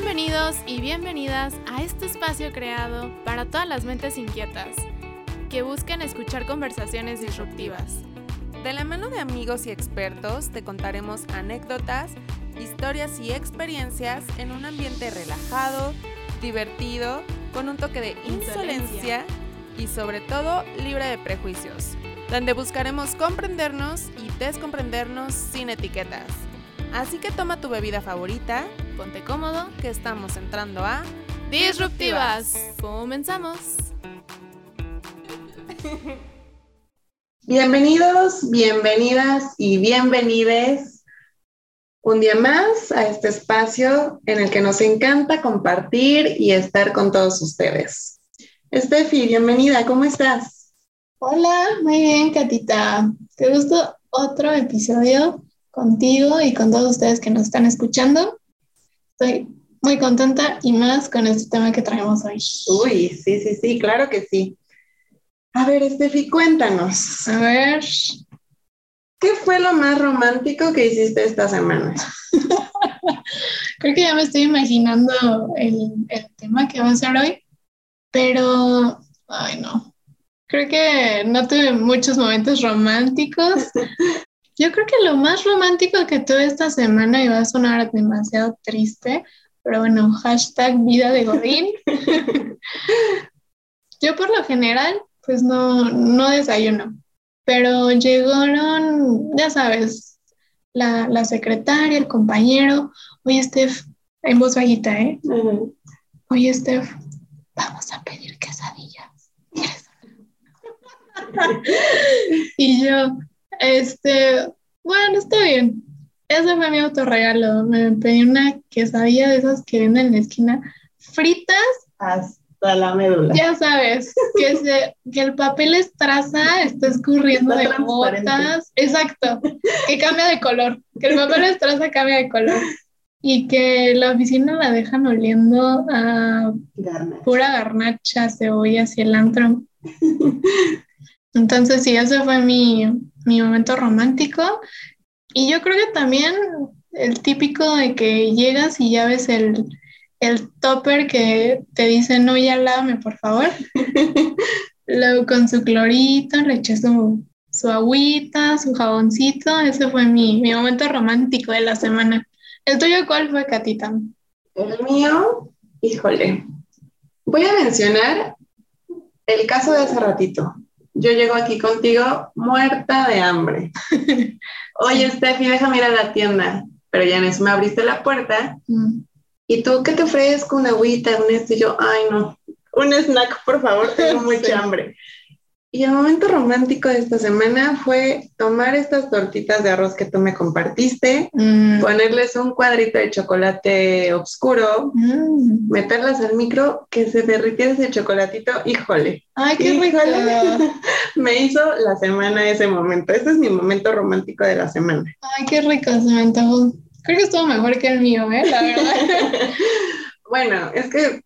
Bienvenidos y bienvenidas a este espacio creado para todas las mentes inquietas que busquen escuchar conversaciones disruptivas. De la mano de amigos y expertos te contaremos anécdotas, historias y experiencias en un ambiente relajado, divertido, con un toque de insolencia y sobre todo libre de prejuicios, donde buscaremos comprendernos y descomprendernos sin etiquetas. Así que toma tu bebida favorita, Ponte cómodo, que estamos entrando a disruptivas. Comenzamos. Bienvenidos, bienvenidas y bienvenides un día más a este espacio en el que nos encanta compartir y estar con todos ustedes. Estefi, bienvenida, ¿cómo estás? Hola, muy bien, Catita. Te gustó otro episodio contigo y con todos ustedes que nos están escuchando. Estoy muy contenta y más con este tema que traemos hoy. Uy, sí, sí, sí, claro que sí. A ver, Estefi, cuéntanos. A ver. ¿Qué fue lo más romántico que hiciste esta semana? Creo que ya me estoy imaginando el, el tema que va a ser hoy, pero, ay no, creo que no tuve muchos momentos románticos. Yo creo que lo más romántico que tuve esta semana, y va a sonar demasiado triste, pero bueno, hashtag vida de Godín. Yo por lo general, pues no, no desayuno, pero llegaron, ya sabes, la, la secretaria, el compañero, oye Steph, en voz bajita, ¿eh? Oye Steph, vamos a pedir quesadillas. y yo, este, bueno, está bien. Ese fue mi autorregalo. Me pedí una quesadilla de esas que venden en la esquina, fritas, Hasta la médula. ya sabes, que, se, que el papel estraza está escurriendo Está de gotas. Exacto, que cambia de color, que el papel estraza cambia de color. Y que la oficina la dejan oliendo a Garnacha. pura garnacha, cebolla, cilantro. Entonces, sí, ese fue mi, mi momento romántico. Y yo creo que también el típico de que llegas y ya ves el, el topper que te dice, no, ya lávame, por favor. Luego con su clorito, le eché su, su agüita, su jaboncito. Ese fue mi, mi momento romántico de la semana. ¿El tuyo cuál fue, Catita? El mío, híjole. Voy a mencionar el caso de hace ratito. Yo llego aquí contigo muerta de hambre. Oye, Steffi, déjame ir a la tienda. Pero ya en eso me abriste la puerta. Mm. ¿Y tú qué te ofrezco? Una agüita, un esto. Y yo, ay, no. Un snack, por favor, tengo mucha Sí. hambre. Y el momento romántico de esta semana fue tomar estas tortitas de arroz que tú me compartiste, Mm. ponerles un cuadrito de chocolate oscuro, Mm. meterlas al micro, que se derritiera ese chocolatito, híjole, Ay, qué rico. Me hizo la semana ese momento. Ese es mi momento romántico de la semana. Ay, qué rico, se me. Creo que estuvo mejor que el mío, ¿eh? La verdad. bueno, es que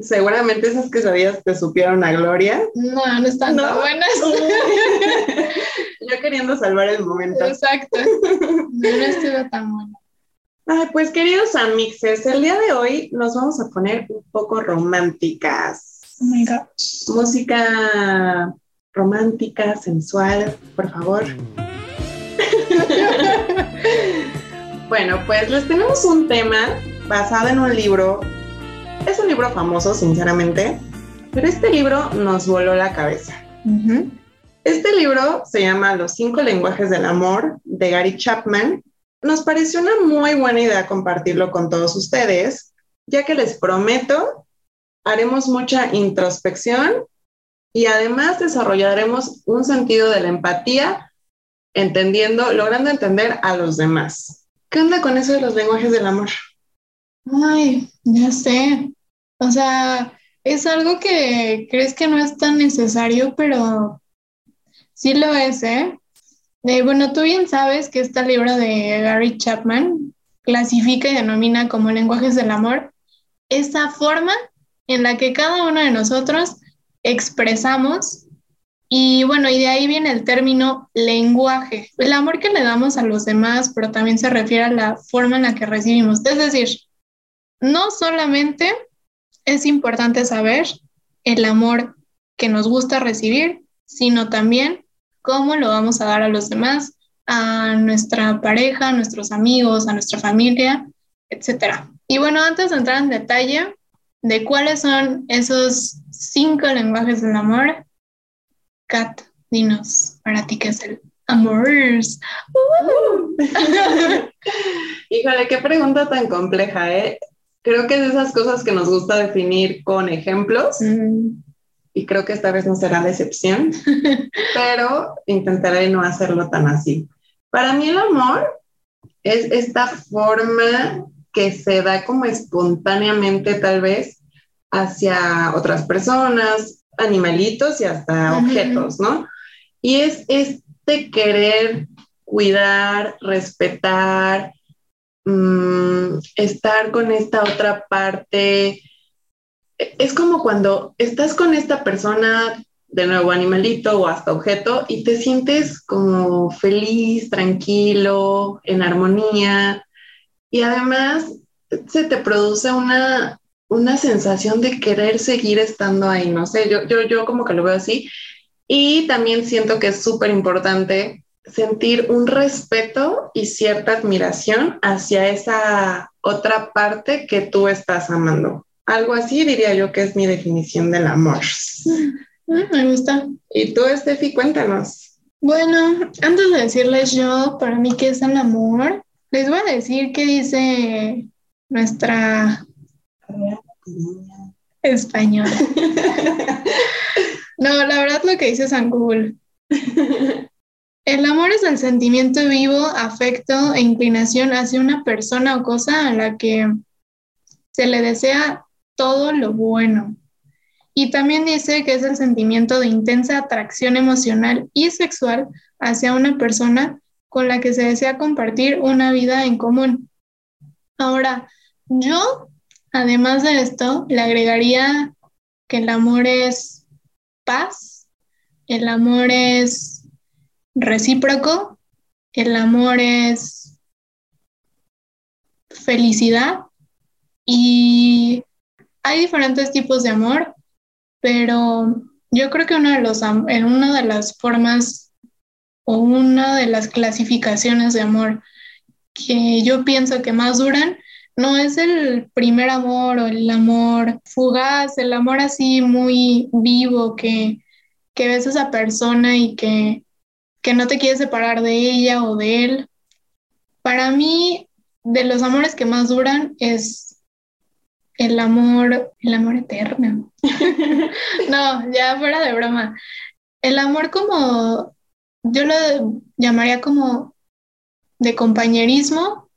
seguramente esas quesadillas te supieron a gloria. No, no están tan buenas. Yo queriendo salvar el momento. Exacto. No, no estuvo tan buena. Ay, pues queridos amixes, el día de hoy nos vamos a poner un poco románticas. Oh my God. Música romántica, sensual, por favor. Bueno, pues les tenemos un tema basado en un libro. Es un libro famoso, sinceramente, pero este libro nos voló la cabeza. Este libro se llama Los cinco lenguajes del amor de Gary Chapman. Nos pareció una muy buena idea compartirlo con todos ustedes, ya que les prometo, haremos mucha introspección y además desarrollaremos un sentido de la empatía, entendiendo, logrando entender a los demás. ¿Qué onda con eso de los lenguajes del amor? Ay, ya sé. O sea, es algo que crees que no es tan necesario, pero sí lo es, ¿eh? Eh, bueno, tú bien sabes que este libro de Gary Chapman clasifica y denomina como lenguajes del amor esa forma en la que cada uno de nosotros expresamos y bueno, y de ahí viene el término lenguaje, el amor que le damos a los demás, pero también se refiere a la forma en la que recibimos. Es decir, no solamente es importante saber el amor que nos gusta recibir, sino también cómo lo vamos a dar a los demás, a nuestra pareja, a nuestros amigos, a nuestra familia, etc. Y bueno, antes de entrar en detalle de cuáles son esos cinco lenguajes del amor, Kat, dinos para ti qué es el amor. Híjole, qué pregunta tan compleja, ¿eh? Creo que es de esas cosas que nos gusta definir con ejemplos. Mm. Y creo que esta vez no será la excepción, pero intentaré no hacerlo tan así. Para mí el amor es esta forma que se da como espontáneamente tal vez hacia otras personas, animalitos y hasta objetos, ¿no? Y es este querer cuidar, respetar, mm, estar con esta otra parte. Es como cuando estás con esta persona, de nuevo animalito o hasta objeto, y te sientes como feliz, tranquilo, en armonía. Y además se te produce una, una sensación de querer seguir estando ahí, no sé, yo, yo, yo como que lo veo así. Y también siento que es súper importante sentir un respeto y cierta admiración hacia esa otra parte que tú estás amando. Algo así diría yo que es mi definición del amor. Mm, me gusta. ¿Y tú, Steffi, cuéntanos? Bueno, antes de decirles yo, para mí, qué es el amor, les voy a decir qué dice nuestra española. no, la verdad lo que dice San Google. El amor es el sentimiento vivo, afecto e inclinación hacia una persona o cosa a la que se le desea todo lo bueno. Y también dice que es el sentimiento de intensa atracción emocional y sexual hacia una persona con la que se desea compartir una vida en común. Ahora, yo, además de esto, le agregaría que el amor es paz, el amor es recíproco, el amor es felicidad y hay diferentes tipos de amor pero yo creo que una de, los, en una de las formas o una de las clasificaciones de amor que yo pienso que más duran no es el primer amor o el amor fugaz, el amor así muy vivo que, que ves a esa persona y que, que no te quieres separar de ella o de él. Para mí, de los amores que más duran es el amor, el amor eterno. no, ya fuera de broma. El amor como, yo lo llamaría como de compañerismo,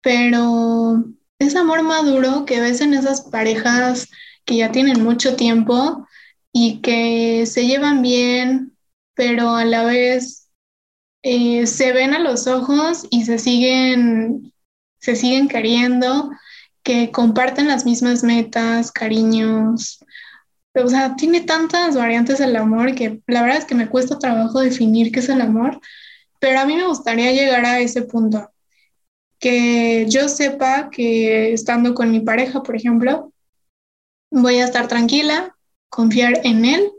pero es amor maduro que ves en esas parejas que ya tienen mucho tiempo y que se llevan bien, pero a la vez eh, se ven a los ojos y se siguen, se siguen queriendo que comparten las mismas metas, cariños. O sea, tiene tantas variantes el amor que la verdad es que me cuesta trabajo definir qué es el amor, pero a mí me gustaría llegar a ese punto, que yo sepa que estando con mi pareja, por ejemplo, voy a estar tranquila, confiar en él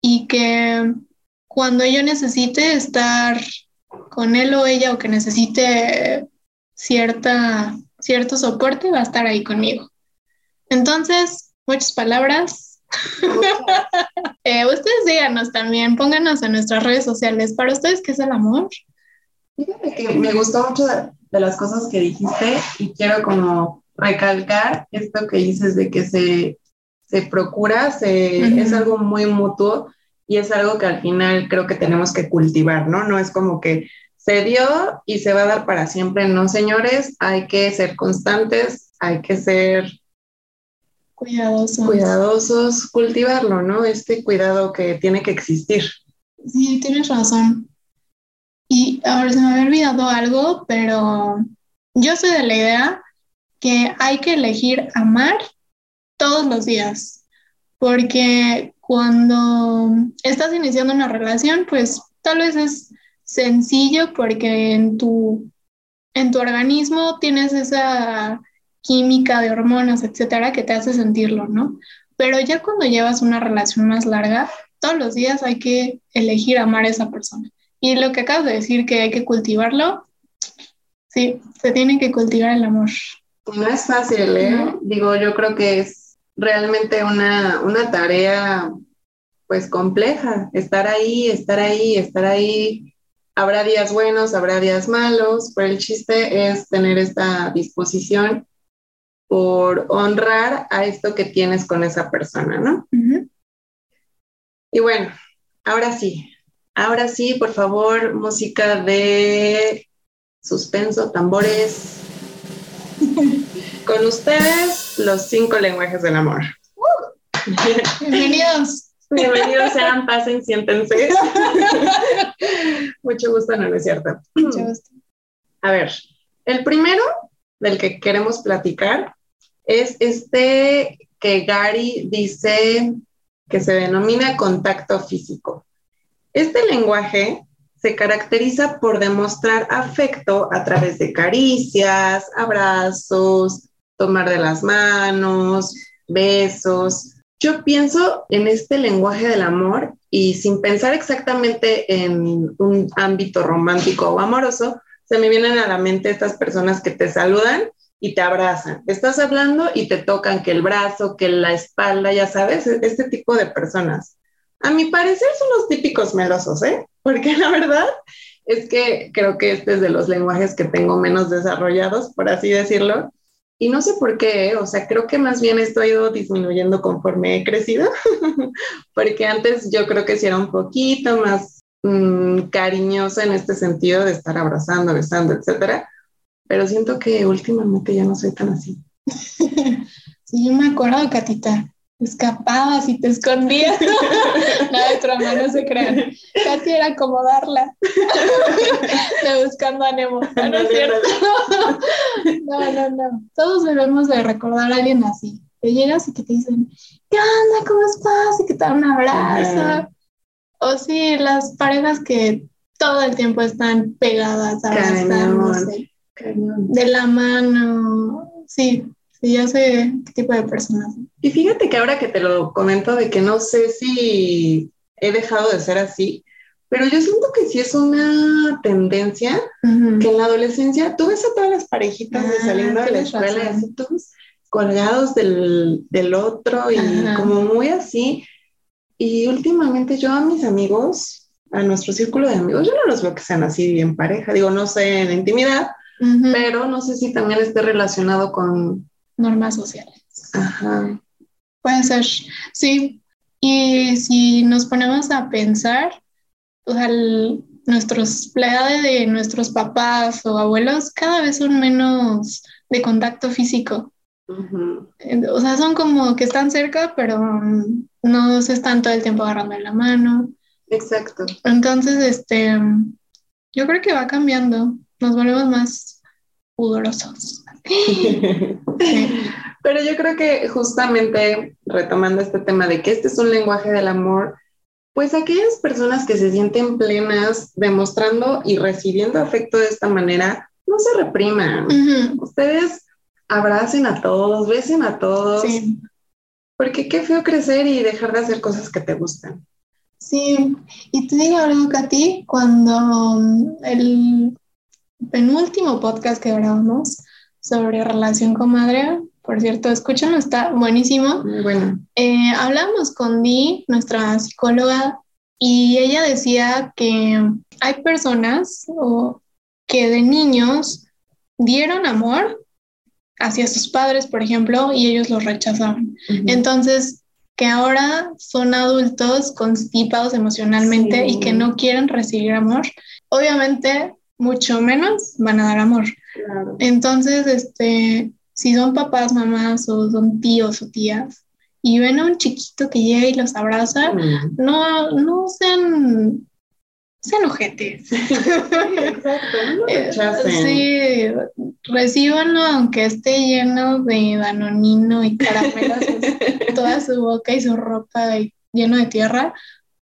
y que cuando yo necesite estar con él o ella o que necesite cierta cierto soporte va a estar ahí conmigo. Entonces, muchas palabras. Eh, ustedes díganos también, pónganos en nuestras redes sociales. ¿Para ustedes qué es el amor? Fíjate que me gustó mucho de, las cosas que dijiste y quiero como recalcar esto que dices de que se, se procura, se, es algo muy mutuo y es algo que al final creo que tenemos que cultivar, ¿no? No es como que se dio y se va a dar para siempre. No, señores, hay que ser constantes, hay que ser cuidadosos. Cuidadosos, cultivarlo, ¿no? Este cuidado que tiene que existir. Sí, tienes razón. Y ahora se me había olvidado algo, pero yo soy de la idea que hay que elegir amar todos los días, porque cuando estás iniciando una relación, pues tal vez es sencillo porque en tu, en tu organismo tienes esa química de hormonas, etcétera, que te hace sentirlo, ¿no? Pero ya cuando llevas una relación más larga, todos los días hay que elegir amar a esa persona. Y lo que acabas de decir que hay que cultivarlo, sí, se tiene que cultivar el amor. No es fácil, ¿eh? Digo, yo creo que es realmente una, una tarea pues compleja, estar ahí, estar ahí, estar ahí. Habrá días buenos, habrá días malos, pero el chiste es tener esta disposición por honrar a esto que tienes con esa persona, ¿no? Y bueno, ahora sí, ahora sí, por favor, música de suspenso, tambores. con ustedes, los cinco lenguajes del amor. Bienvenidos. Bienvenidos sean, pasen, siéntense. Mucho gusto, no, no es cierto. Mucho gusto. A ver, el primero del que queremos platicar es este que Gary dice que se denomina contacto físico. Este lenguaje se caracteriza por demostrar afecto a través de caricias, abrazos, tomar de las manos, besos. Yo pienso en este lenguaje del amor y sin pensar exactamente en un ámbito romántico o amoroso, se me vienen a la mente estas personas que te saludan y te abrazan. Estás hablando y te tocan que el brazo, que la espalda, ya sabes, este tipo de personas. A mi parecer son los típicos melosos, ¿eh? Porque la verdad es que creo que este es de los lenguajes que tengo menos desarrollados, por así decirlo. Y no sé por qué, ¿eh? o sea, creo que más bien esto ha ido disminuyendo conforme he crecido, porque antes yo creo que sí era un poquito más mmm, cariñosa en este sentido de estar abrazando, besando, etcétera pero siento que últimamente ya no soy tan así. sí, yo me acuerdo, Catita, escapabas y te escondías. no, nuestra no se crean. Katy era acomodarla. de buscando a Nemo. No, no es cierto. no, no, no. Todos debemos de recordar a alguien así. Que llegas y que te dicen, ¿qué onda? ¿Cómo estás? Y que te dan un abrazo. O sí, las parejas que todo el tiempo están pegadas, abrazándose de la mano, sí, sí, ya sé qué tipo de personas. Y fíjate que ahora que te lo comento de que no sé si he dejado de ser así, pero yo siento que sí es una tendencia que en la adolescencia tú ves a todas las parejitas de ah, saliendo de la escuela y así todos colgados del, del otro y como muy así. Y últimamente yo a mis amigos, a nuestro círculo de amigos, yo no los veo que sean así bien pareja. Digo, no sé en intimidad, pero no sé si también esté relacionado con normas sociales. Ajá. Puede ser, sí. Y si nos ponemos a pensar, o sea, nuestros, la edad de nuestros papás o abuelos cada vez son menos de contacto físico. O sea, son como que están cerca, pero no se están todo el tiempo agarrando la mano. Exacto. Entonces, este, yo creo que va cambiando nos volvemos más pudorosos. Pero yo creo que justamente retomando este tema de que este es un lenguaje del amor, pues aquellas personas que se sienten plenas demostrando y recibiendo afecto de esta manera, no se repriman. Ustedes abracen a todos, besen a todos. Porque qué feo crecer y dejar de hacer cosas que te gustan. Sí, y te digo algo, Katy, cuando el penúltimo podcast que grabamos sobre relación con madre. Por cierto, escúchenlo, está buenísimo. Muy bueno. Eh, hablamos con Di, nuestra psicóloga, y ella decía que hay personas o, que de niños dieron amor hacia sus padres, por ejemplo, y ellos los rechazaron. Entonces, que ahora son adultos constipados emocionalmente y que no quieren recibir amor. Obviamente mucho menos van a dar amor. Entonces, este, si son papás, mamás o son tíos o tías y ven a un chiquito que llega y los abraza, mm. no, no sean, sean ojetes. Exacto, no eh, Sí, recíbanlo aunque esté lleno de danonino y caramelos, toda su boca y su ropa lleno de tierra,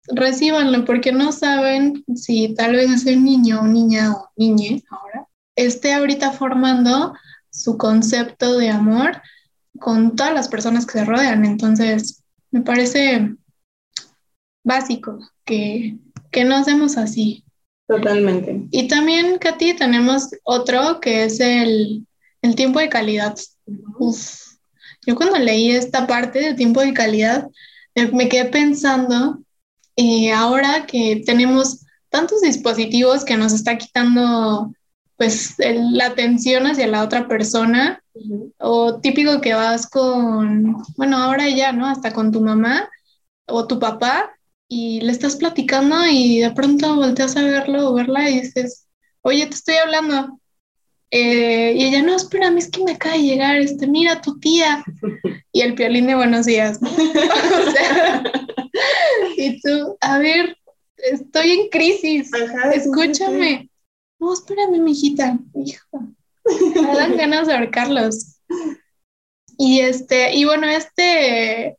recíbanlo porque no saben si tal vez ese niño o niña o niñe ahora esté ahorita formando su concepto de amor con todas las personas que se rodean. Entonces, me parece básico que, que no hacemos así. Totalmente. Y también, Katy, tenemos otro que es el, el tiempo de calidad. Uf. Yo cuando leí esta parte de tiempo de calidad, me quedé pensando, eh, ahora que tenemos tantos dispositivos que nos está quitando pues la atención hacia la otra persona, o típico que vas con, bueno, ahora ya, ¿no? Hasta con tu mamá o tu papá y le estás platicando y de pronto volteas a verlo o verla y dices, oye, te estoy hablando. Eh, y ella, no, espérame, es que me acaba de llegar, este, mira, tu tía. Y el piolín de buenos días, o sea, y tú, a ver, estoy en crisis, escúchame. No, espérame, mijita, hijo. Me dan ganas de ahorcarlos. Y este, y bueno, este,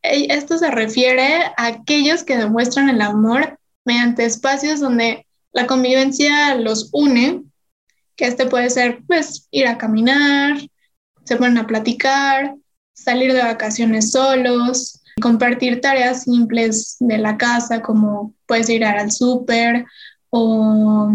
esto se refiere a aquellos que demuestran el amor mediante espacios donde la convivencia los une, que este puede ser, pues, ir a caminar, se ponen a platicar, salir de vacaciones solos, compartir tareas simples de la casa, como puedes ir al súper o,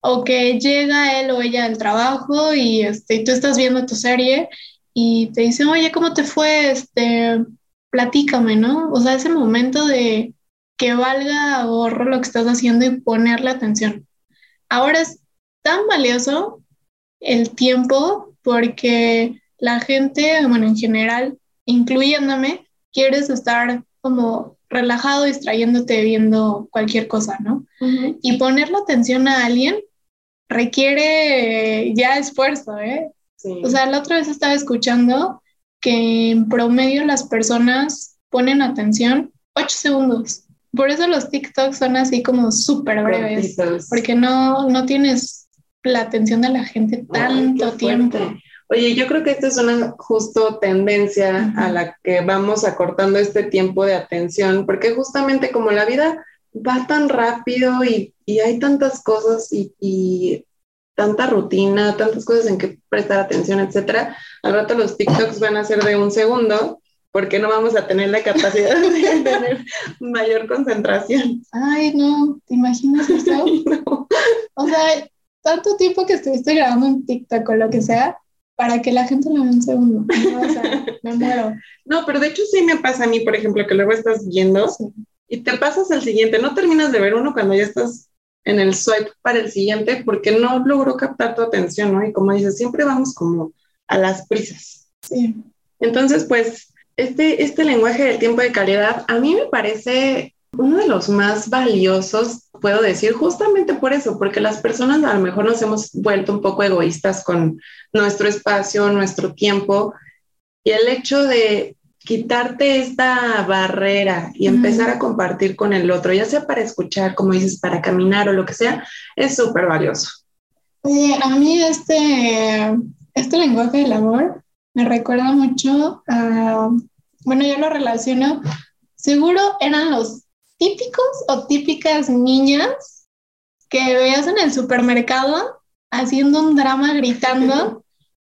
o, que llega él o ella al trabajo y, este, tú estás viendo tu serie y te dicen, oye, ¿cómo te fue? Este, platícame, ¿no? O sea, ese momento de que valga ahorro lo que estás haciendo y ponerle atención. Ahora es tan valioso el tiempo porque la gente, bueno, en general, incluyéndome, quieres estar como relajado, distrayéndote viendo cualquier cosa, ¿no? Y ponerle atención a alguien requiere ya esfuerzo, ¿eh? O sea, la otra vez estaba escuchando que en promedio las personas ponen atención 8 segundos. Por eso los TikToks son así como súper breves, porque no, no tienes la atención de la gente tanto tiempo. Oye, yo creo que esta es una justo tendencia a la que vamos acortando este tiempo de atención, porque justamente como la vida va tan rápido y, y hay tantas cosas y, y, tanta rutina, tantas cosas en que prestar atención, etcétera, al rato los TikToks van a ser de un segundo porque no vamos a tener la capacidad de tener mayor concentración. Ay, no, ¿te imaginas eso? O sea, tanto tiempo que estuviste grabando un TikTok o lo que sea, para que la gente lo vea un segundo. No, o sea, me muero. No, pero de hecho sí me pasa a mí, por ejemplo, que luego estás viendo y te pasas al siguiente. No terminas de ver uno cuando ya estás en el swipe para el siguiente porque no logró captar tu atención, ¿no? Y como dices, siempre vamos como a las prisas. Sí. Entonces, pues, este, este lenguaje del tiempo de calidad a mí me parece uno de los más valiosos, puedo decir, justamente por eso, porque las personas a lo mejor nos hemos vuelto un poco egoístas con nuestro espacio, nuestro tiempo, y el hecho de quitarte esta barrera y empezar a compartir con el otro, ya sea para escuchar, como dices, para caminar o lo que sea, es súper valioso. Oye, a mí este, este lenguaje del amor me recuerda mucho a, bueno, yo lo relaciono, seguro eran los típicos o típicas niñas que veías en el supermercado haciendo un drama gritando,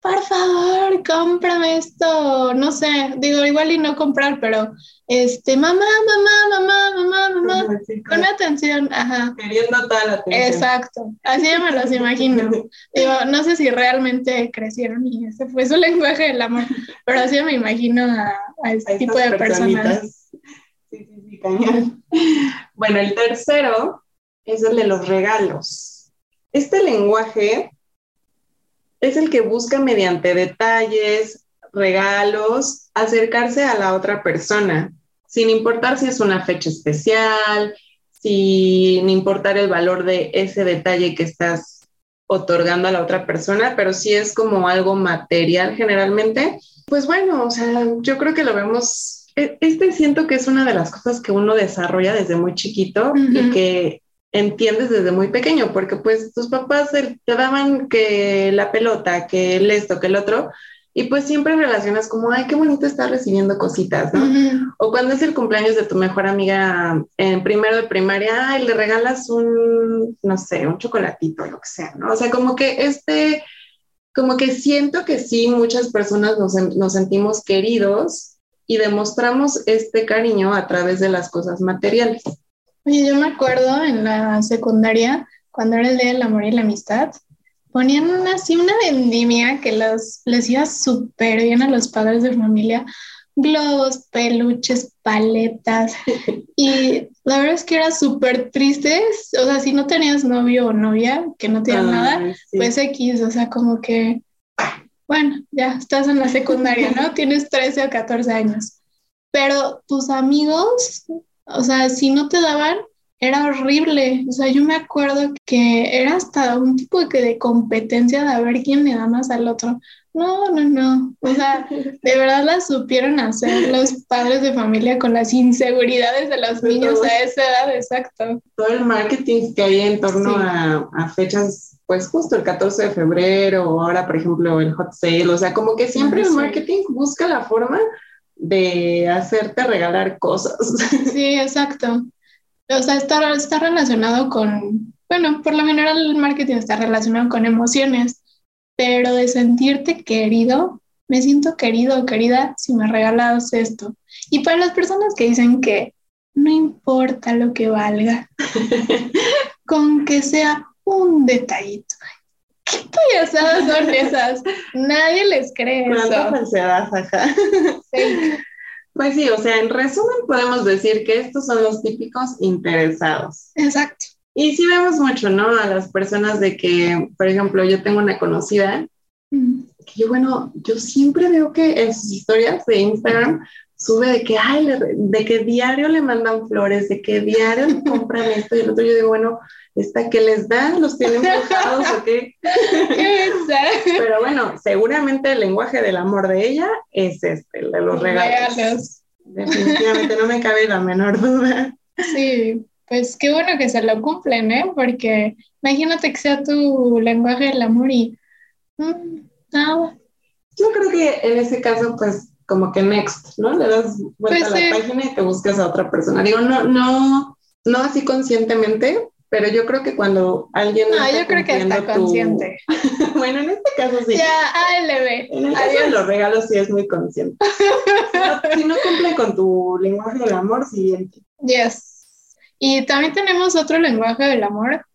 por favor, cómprame esto, no sé, digo igual y no comprar, pero este, mamá, mamá, mamá, mamá, mamá, con atención, ajá. Queriendo toda la atención. Exacto, así me los imagino. digo, no sé si realmente crecieron y ese fue su lenguaje del amor, pero así me imagino a, este tipo de personas. Bueno, el tercero es el de los regalos. Este lenguaje es el que busca mediante detalles, regalos, acercarse a la otra persona, sin importar si es una fecha especial, sin importar el valor de ese detalle que estás otorgando a la otra persona, pero si es como algo material generalmente, pues bueno, o sea, yo creo que lo vemos e, este siento que es una de las cosas que uno desarrolla desde muy chiquito y que entiendes desde muy pequeño, porque pues tus papás te daban que la pelota, que el esto, que el otro, y pues siempre relacionas como, ay, qué bonito estar recibiendo cositas, ¿no? O cuando es el cumpleaños de tu mejor amiga en primero de primaria, ay, le regalas un, no sé, un chocolatito, lo que sea, ¿no? O sea, como que este como que siento que sí, muchas personas nos, nos sentimos queridos y demostramos este cariño a través de las cosas materiales. Oye, yo me acuerdo en la secundaria, cuando era el Día del Amor y la Amistad, ponían una, así una vendimia que los, les iba súper bien a los padres de familia. Globos, peluches, paletas. Y la verdad es que era súper triste. O sea, si no tenías novio o novia, que no tenían nada, pues X, o sea, como que, bueno, ya estás en la secundaria, ¿no? Tienes 13 o 14 años. Pero tus amigos, o sea, si no te daban, era horrible. O sea, yo me acuerdo que era hasta un tipo de, de competencia de a ver quién le da más al otro. No, no, no. O sea, de verdad la supieron hacer los padres de familia con las inseguridades de los niños a esa edad, exacto. Todo el marketing que hay en torno a, a, fechas, pues justo el 14 de febrero ahora, por ejemplo, el hot sale. O sea, como que siempre el marketing busca la forma de hacerte regalar cosas. Sí, exacto. O sea, está, está relacionado con, bueno, por lo general el marketing está relacionado con emociones, pero de sentirte querido, me siento querido o querida si me regalas esto. Y para las personas que dicen que no importa lo que valga, con que sea un detallito. ¿Qué payasadas son esas? Nadie les cree ¿Cuánta falsedad, ajá. Sí. Pues sí, o sea, en resumen podemos decir que estos son los típicos interesados. Exacto. Y sí vemos mucho, ¿no? A las personas de que, por ejemplo, yo tengo una conocida que yo, bueno, yo siempre veo que en sus historias de Instagram sube de que, ay, de que diario le mandan flores, de que diario le compran esto y el otro. Yo digo, bueno, ¿esta que les dan? ¿Los tienen mojados o qué? Pero bueno, seguramente el lenguaje del amor de ella es este, el de los regalos. Definitivamente no me cabe la menor duda. Sí, pues qué bueno que se lo cumplen, ¿eh? Porque imagínate que sea tu lenguaje del amor y mm, nada. Yo creo que en ese caso, pues como que next, ¿no? Le das vuelta pues a la página y te buscas a otra persona. Digo, no, no, no así conscientemente, pero yo creo que cuando alguien. No, yo creo que está consciente. bueno, en este caso sí. Ya, ALB. En el caso de los regalos sí es muy consciente. si, no, cumple con tu lenguaje del amor, siguiente. Yes. Y también tenemos otro lenguaje del amor,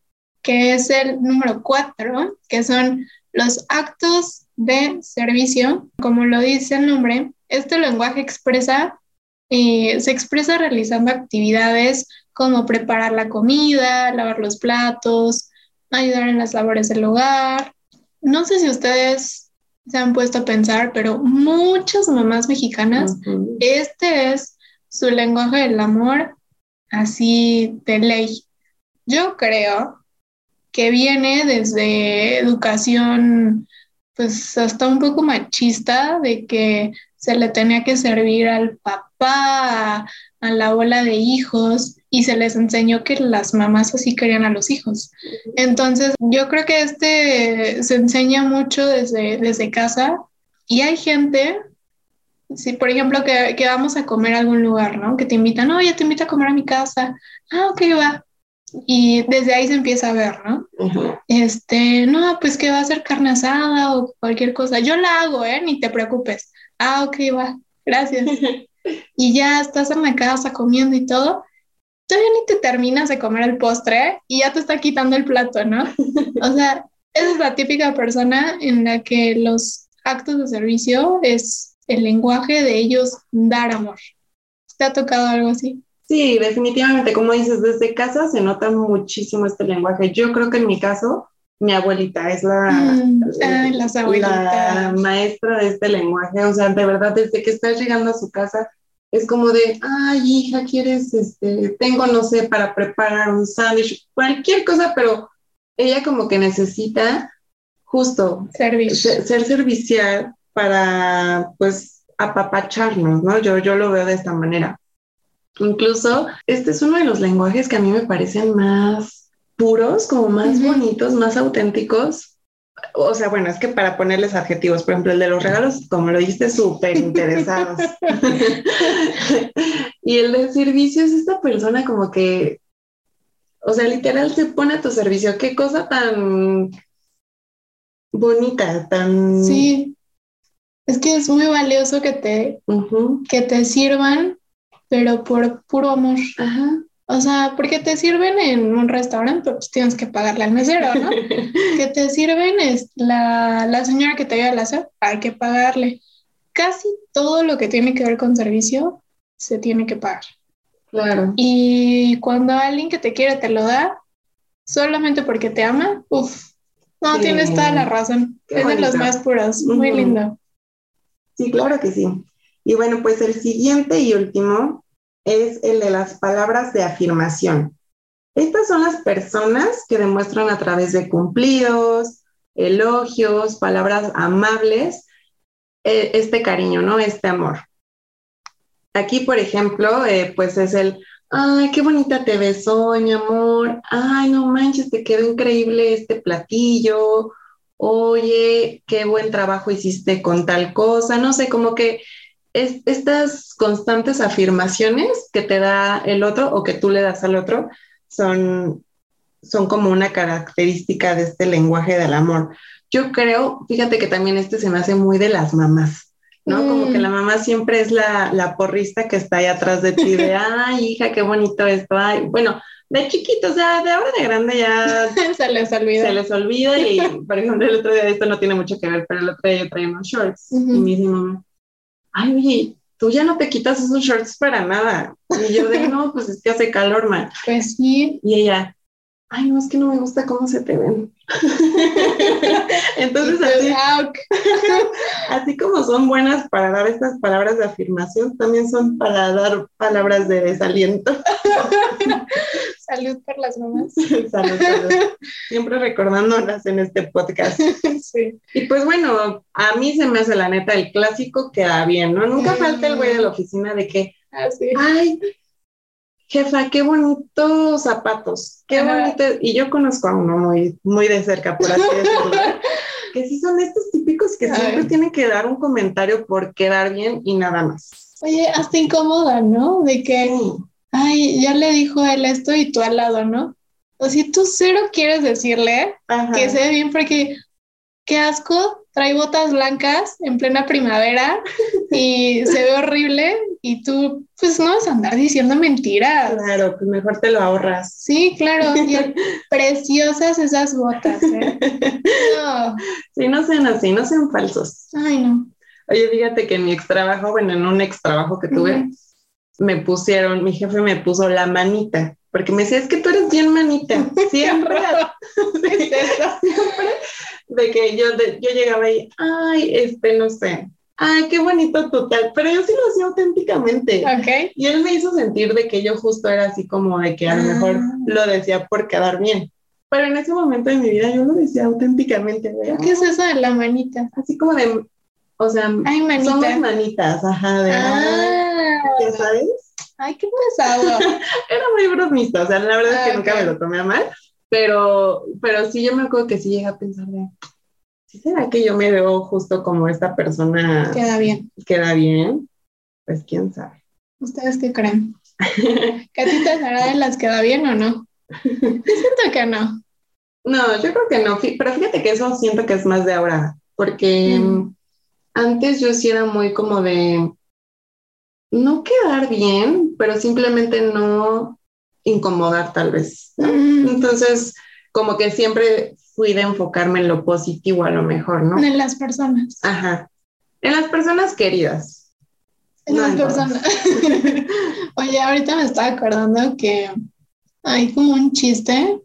que es el número cuatro, que son los actos de servicio. Como lo dice el nombre, este lenguaje expresa, eh, se expresa realizando actividades como preparar la comida, lavar los platos, ayudar en las labores del hogar. No sé si ustedes se han puesto a pensar, pero muchas mamás mexicanas, este es su lenguaje del amor así de ley. Yo creo que viene desde educación, pues hasta un poco machista, de que se le tenía que servir al papá, a la bola de hijos, y se les enseñó que las mamás así querían a los hijos. Entonces, yo creo que este se enseña mucho desde, desde casa y hay gente, si por ejemplo que, que vamos a comer a algún lugar, ¿no? Que te invitan, oye, te invito a comer a mi casa. Ah, ok, va. Y desde ahí se empieza a ver, ¿no? Este, no, pues que va a ser carne asada o cualquier cosa. Yo la hago, ¿eh? Ni te preocupes. Ah, ok, va. Gracias. y ya estás en la casa comiendo y todo todavía ni te terminas de comer el postre y ya te está quitando el plato, ¿no? O sea, esa es la típica persona en la que los actos de servicio es el lenguaje de ellos dar amor. ¿Te ha tocado algo así? Sí, definitivamente, como dices, desde casa se nota muchísimo este lenguaje. Yo creo que en mi caso, mi abuelita es la, mm, la maestra de este lenguaje. O sea, de verdad, desde que estás llegando a su casa, es como de, ay, hija, ¿quieres, este, tengo, no sé, para preparar un sándwich, cualquier cosa, pero ella como que necesita justo ser, ser, servicial para, pues, apapacharnos, ¿no? Yo, yo lo veo de esta manera. Incluso, este es uno de los lenguajes que a mí me parecen más puros, como más bonitos, más auténticos, o sea, bueno, es que para ponerles adjetivos, por ejemplo, el de los regalos, como lo dijiste, súper interesados. y el de servicio es esta persona como que, o sea, literal se pone a tu servicio. Qué cosa tan bonita, tan... Sí. Es que es muy valioso que te, que te sirvan, pero por puro amor. Ajá. O sea, porque te sirven en un restaurante, pues tienes que pagarle al mesero, ¿no? que te sirven es la, la señora que te ayuda a hacer, hay que pagarle. Casi todo lo que tiene que ver con servicio se tiene que pagar. Claro. Y cuando alguien que te quiere te lo da, solamente porque te ama, uff, no Sí. tienes toda la razón. Qué es de los más puros, muy Ujú. lindo. Sí, claro que sí. Y bueno, pues el siguiente y último es el de las palabras de afirmación. Estas son las personas que demuestran a través de cumplidos, elogios, palabras amables, eh, este cariño, ¿no? Este amor. Aquí, por ejemplo, eh, pues es el, ay, qué bonita te ves hoy, mi amor. Ay, no manches, te quedó increíble este platillo. Oye, qué buen trabajo hiciste con tal cosa. No sé, como que es, estas constantes afirmaciones que te da el otro o que tú le das al otro son, son como una característica de este lenguaje del amor. Yo creo, fíjate que también este se me hace muy de las mamás, ¿no? Como que Mm. la mamá siempre es la, la porrista que está ahí atrás de ti, de, ay, hija, qué bonito esto, ay, bueno, de chiquito, o sea, de ahora de grande ya se les olvidó. se les olvida y, por ejemplo, el otro día, esto no tiene mucho que ver, pero el otro día yo traía unos shorts Ujú. y me dice mi mamá, ay, oye, tú ya no te quitas esos shorts para nada. Y yo de, no, pues es que hace calor, man. Pues sí, Y ella, ay, no, es que no me gusta cómo se te ven. Entonces, así, ah, así como son buenas para dar estas palabras de afirmación, también son para dar palabras de desaliento. salud por las mamás. Salud, salud. Siempre recordándolas en este podcast. sí. Y pues bueno, a mí se me hace la neta el clásico queda bien, ¿no? Nunca falta el güey de la oficina de que, Así. ay, jefa, qué bonitos zapatos, qué bonitos. Y yo conozco a uno muy, muy de cerca, por así decirlo, que sí son estos típicos que siempre tienen que dar un comentario por quedar bien y nada más. Oye, hasta incómoda, ¿no? De que, ay, ya le dijo él esto y tú al lado, ¿no? O si tú cero quieres decirle ajá. que se ve bien porque qué asco, trae botas blancas en plena primavera y se ve horrible y tú pues no vas a andar diciendo mentiras. Claro, pues mejor te lo ahorras. Sí, claro, y preciosas esas botas, ¿eh? No, Sí, no sean así, no sean falsos. ay no. Oye, fíjate que en mi ex trabajo, bueno, en un ex trabajo que tuve. Me pusieron, mi jefe me puso la manita, porque me decía, es que tú eres bien manita, siempre, ¿Qué es eso? siempre, de que yo, de- yo llegaba ahí, ay, este, no sé, ay, qué bonito total, pero yo sí lo hacía auténticamente. Ok. Y él me hizo sentir de que yo justo era así como de que a lo mejor Ah. lo decía por quedar bien. Pero en ese momento de mi vida yo lo decía auténticamente, de, ¿Qué es eso de la manita? así como de, o sea, Ay, manita. somos manitas, ajá, de, ay, Ah, ya sabes. ay, qué pesado. Era muy bromista, o sea, la verdad es que Ah, nunca me lo tomé a mal, pero, pero sí yo me acuerdo que sí llegué a pensar de, ¿sí será que yo me veo justo como esta persona Queda bien. que da bien? Pues quién sabe. ¿Ustedes qué creen? ¿Que a ti te será de las que da bien o no? Yo siento que no. No, yo creo que no, pero fíjate que eso siento que es más de ahora, porque mm, antes yo sí era muy como de no quedar bien, pero simplemente no incomodar tal vez. ¿no? Mm, Entonces, como que siempre fui de enfocarme en lo positivo a lo mejor, ¿no? En las personas. Ajá. En las personas queridas. En No las en personas. Oye, ahorita me estaba acordando que hay como un chiste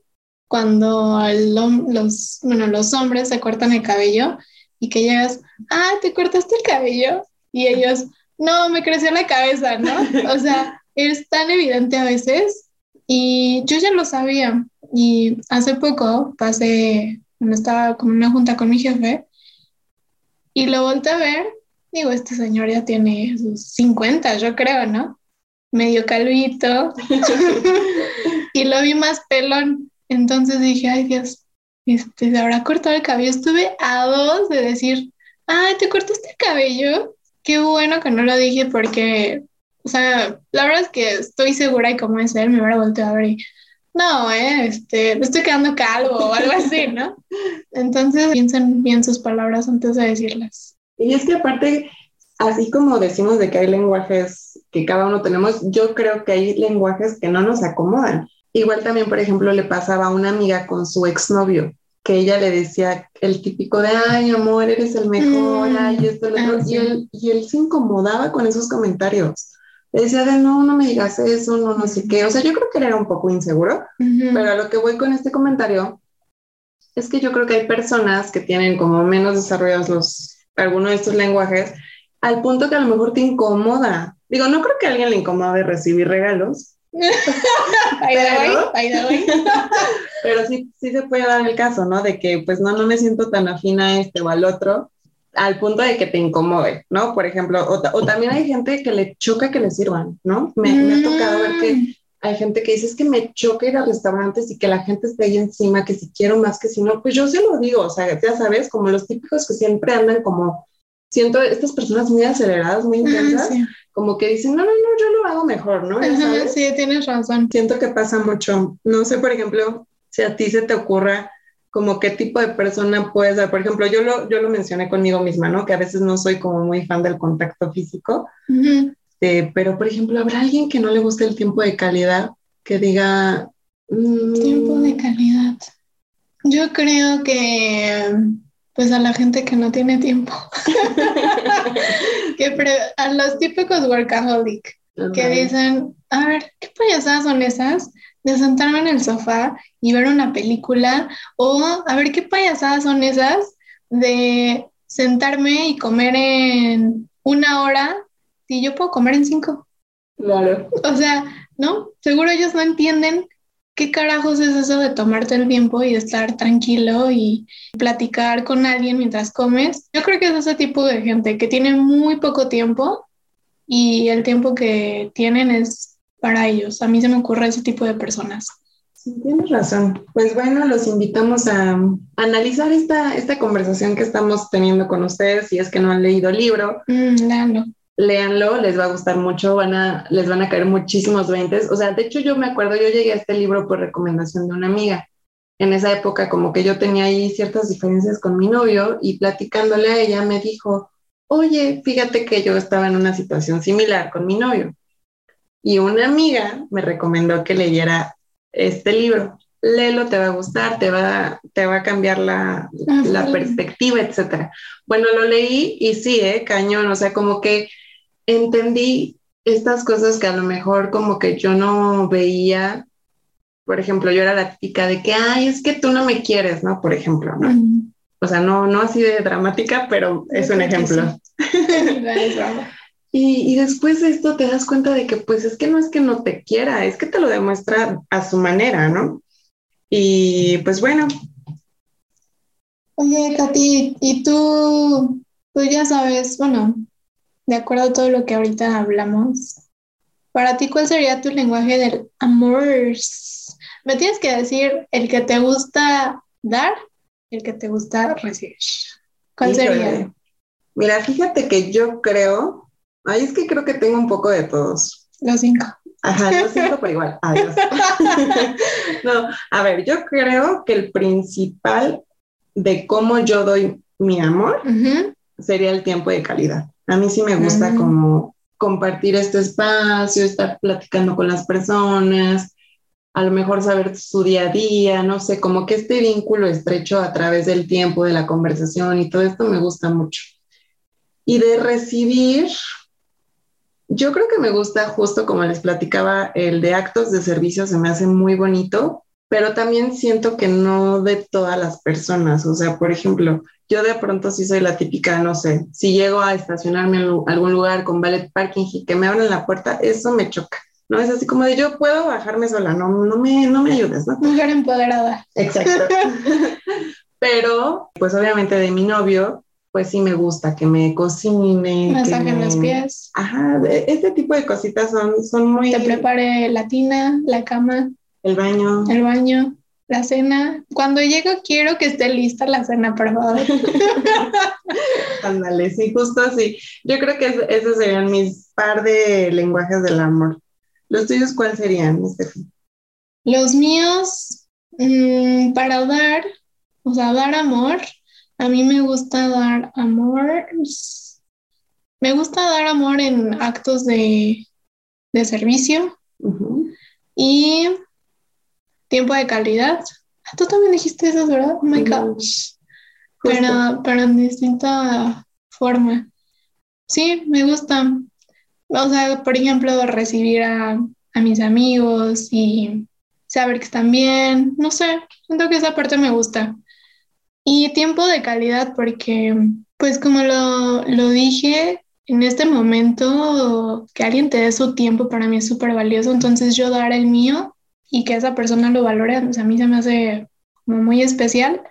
cuando los, bueno, los hombres se cortan el cabello y que llegas, ah, ¿te cortaste el cabello? Y ellos, no, me creció la cabeza, ¿no? O sea, es tan evidente a veces y yo ya lo sabía y hace poco pasé, estaba como una junta con mi jefe y lo volteé a ver, digo, este señor ya tiene sus 50, yo creo, ¿no? Medio calvito y lo vi más pelón, entonces dije, ay Dios, este, se habrá cortado el cabello, estuve a dos de decir, ay, ¿te cortaste el cabello? Qué bueno que no lo dije porque, o sea, la verdad es que estoy segura y como es él, me hubiera volteado a ver no, eh, este, me estoy quedando calvo o algo así, ¿no? Entonces piensen bien sus palabras antes de decirlas. Y es que aparte, así como decimos de que hay lenguajes que cada uno tenemos, yo creo que hay lenguajes que no nos acomodan. Igual también, por ejemplo, le pasaba a una amiga con su exnovio, que ella le decía el típico de, ay, amor, eres el mejor, Mm, ay, esto, lo otro", ah, y, él, y él se incomodaba con esos comentarios. Le decía de, no, no me digas eso, no, no sé qué. O sea, yo creo que él era un poco inseguro, pero a lo que voy con este comentario es que yo creo que hay personas que tienen como menos desarrollados los, algunos de estos lenguajes, al punto que a lo mejor te incomoda. Digo, no creo que a alguien le incomode recibir regalos, pero- sí, sí se puede dar el caso, ¿no? De que pues no, no me siento tan afín a este o al otro, al punto de que te incomode, ¿no? Por ejemplo, o, ta- o también hay gente que le choca que le sirvan, ¿no? Me, me ha tocado ver que Mm. hay gente que dice es que me choca ir a restaurantes y que la gente esté ahí encima, que si quiero más, que si no, pues yo se lo digo, o sea, ya sabes, como los típicos que siempre andan como, siento estas personas muy aceleradas, muy intensas, sí. como que dicen, no, no, no, yo lo hago mejor, ¿no? Ya sabes. sí, tienes razón. Siento que pasa mucho. No sé, por ejemplo, si a ti se te ocurra como qué tipo de persona puedes dar. Por ejemplo, yo lo, yo lo mencioné conmigo misma, ¿no? Que a veces no soy como muy fan del contacto físico, Ujú. eh, pero por ejemplo, ¿habrá alguien que no le guste el tiempo de calidad? Que diga... mm, Tiempo de calidad. Yo creo que pues a la gente que no tiene tiempo, que a los típicos workaholic que dicen, a ver, ¿qué payasadas son esas? De sentarme en el sofá y ver una película o a ver, ¿qué payasadas son esas de sentarme y comer en una hora si yo puedo comer en cinco? Claro. O sea, ¿no? Seguro ellos no entienden qué carajos es eso de tomarte el tiempo y de estar tranquilo y platicar con alguien mientras comes. Yo creo que es ese tipo de gente que tiene muy poco tiempo y el tiempo que tienen es para ellos. A mí se me ocurre ese tipo de personas. Sí, tienes razón. Pues bueno, los invitamos a analizar esta, esta conversación que estamos teniendo con ustedes. Si es que no han leído el libro, Mm, léanlo. Léanlo, les va a gustar mucho, van a, les van a caer muchísimos veintes. O sea, de hecho yo me acuerdo, yo llegué a este libro por recomendación de una amiga. En esa época como que yo tenía ahí ciertas diferencias con mi novio y platicándole a ella me dijo, oye, fíjate que yo estaba en una situación similar con mi novio. Y una amiga me recomendó que leyera este libro. Léelo, te va a gustar, te va, te va a cambiar la, Ah, la perspectiva, etcétera. Bueno, lo leí y sí, ¿eh? Cañón, o sea, como que entendí estas cosas que a lo mejor como que yo no veía. Por ejemplo, yo era la típica de que, ay, es que tú no me quieres, ¿no? Por ejemplo, ¿no? Mm. O sea, no, no así de dramática, pero es Yo un ejemplo. Broma. Y, y después de esto te das cuenta de que pues es que no es que no te quiera, es que te lo demuestra a su manera, ¿no? Y pues bueno, Oye, Katy, y tú, tú ya sabes, bueno, de acuerdo a todo lo que ahorita hablamos, para ti, ¿cuál sería tu lenguaje del amor? Me tienes que decir el que te gusta dar y el que te gusta recibir. ¿Cuál híjole. sería? Mira, fíjate que yo creo, ay, es que creo que tengo un poco de todos. Los cinco. Ajá, lo siento por igual. Adiós. no, a ver, yo creo que el principal de cómo yo doy mi amor sería el tiempo de calidad. A mí sí me gusta como compartir este espacio, estar platicando con las personas, a lo mejor saber su día a día, no sé, como que este vínculo estrecho a través del tiempo, de la conversación y todo esto me gusta mucho. Y de recibir, yo creo que me gusta justo como les platicaba, el de actos de servicio se me hace muy bonito, pero también siento que no de todas las personas. O sea, por ejemplo, yo de pronto sí soy la típica, no sé, si llego a estacionarme en algún lugar con valet parking y que me abran la puerta, eso me choca. No es así como de yo puedo bajarme sola, no, no, me, no me ayudes, ¿no? Mujer empoderada. Exacto. Pero, pues obviamente de mi novio, pues sí me gusta que me cocine. Masaje en me- los pies. Ajá, este tipo de cositas son, son muy... Te prepare la tina, la cama, El baño. el baño, la cena. Cuando llego quiero que esté lista la cena, por favor. Ándale, sí, justo así. Yo creo que es- esos serían mis par de lenguajes del amor. ¿Los tuyos cuáles serían, Estefi? Los míos, mm, para dar, o sea, dar amor, a mí me gusta dar amor. Me gusta dar amor en actos de, de servicio y tiempo de calidad. Tú también dijiste eso, ¿verdad? Oh my gosh. Pero, pero en distinta forma. Sí, me gusta. O sea, por ejemplo, recibir a, a mis amigos y saber que están bien. No sé, siento que esa parte me gusta. Y tiempo de calidad, porque, pues como lo, lo dije, en este momento que alguien te dé su tiempo para mí es súper valioso. Entonces yo dar el mío y que esa persona lo valore, pues a mí se me hace como muy especial.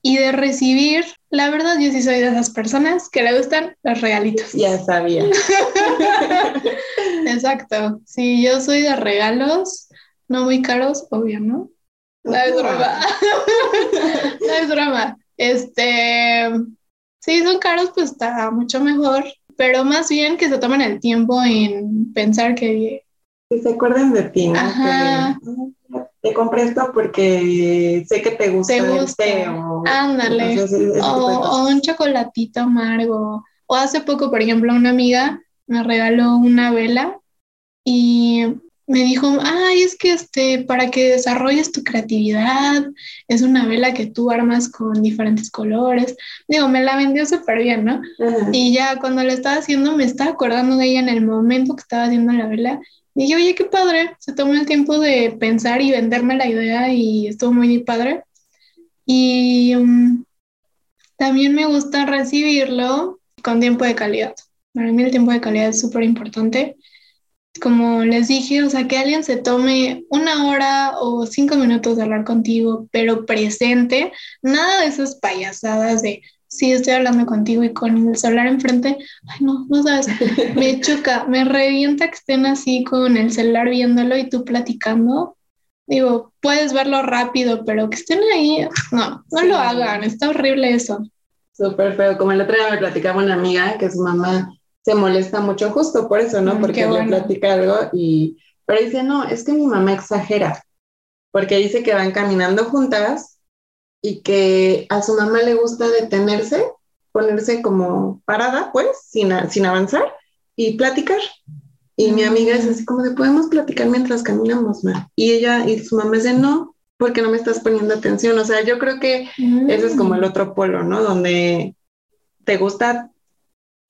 Y de recibir, la verdad, yo sí soy de esas personas que le gustan los regalitos. Ya sabía. Exacto. Sí, yo soy de regalos, no muy caros, obvio, ¿no? No es broma. no es broma. Este, sí, son caros, pues está mucho mejor, pero más bien que se tomen el tiempo en pensar que... Que se acuerden de ti, ¿no? Ajá. te compré esto porque sé que te gusta, te gusta. Ándale. o, un chocolatito amargo. O hace poco, por ejemplo, una amiga me regaló una vela y me dijo, ay, es que este, para que desarrolles tu creatividad, es una vela que tú armas con diferentes colores. Digo, me la vendió súper bien, ¿no? Y ya cuando la estaba haciendo, me estaba acordando de ella en el momento que estaba haciendo la vela. Y dije, oye, qué padre, se tomó el tiempo de pensar y venderme la idea y estuvo muy padre. Y um, también me gusta recibirlo con tiempo de calidad. Para mí el tiempo de calidad es súper importante como les dije, o sea, que alguien se tome una hora o cinco minutos de hablar contigo, pero presente, nada de esas payasadas de, sí, estoy hablando contigo y con el celular enfrente, ay, no, no sabes, me choca, me revienta que estén así con el celular viéndolo y tú platicando. Digo, puedes verlo rápido, pero que estén ahí, no, no lo hagan, está horrible eso. Súper feo, como el otro día me platicaba una amiga que su mamá se molesta mucho justo por eso, ¿no? Mm, porque le platica algo y, pero dice, no, es que mi mamá exagera, porque dice que van caminando juntas y que a su mamá le gusta detenerse, ponerse como parada, pues, sin, sin avanzar y platicar. Y mi amiga es así como de, podemos platicar mientras caminamos, ma? Y ella y su mamá dice, no, porque no me estás poniendo atención. O sea, yo creo que ese es como el mm. otro polo, ¿no? Donde te gusta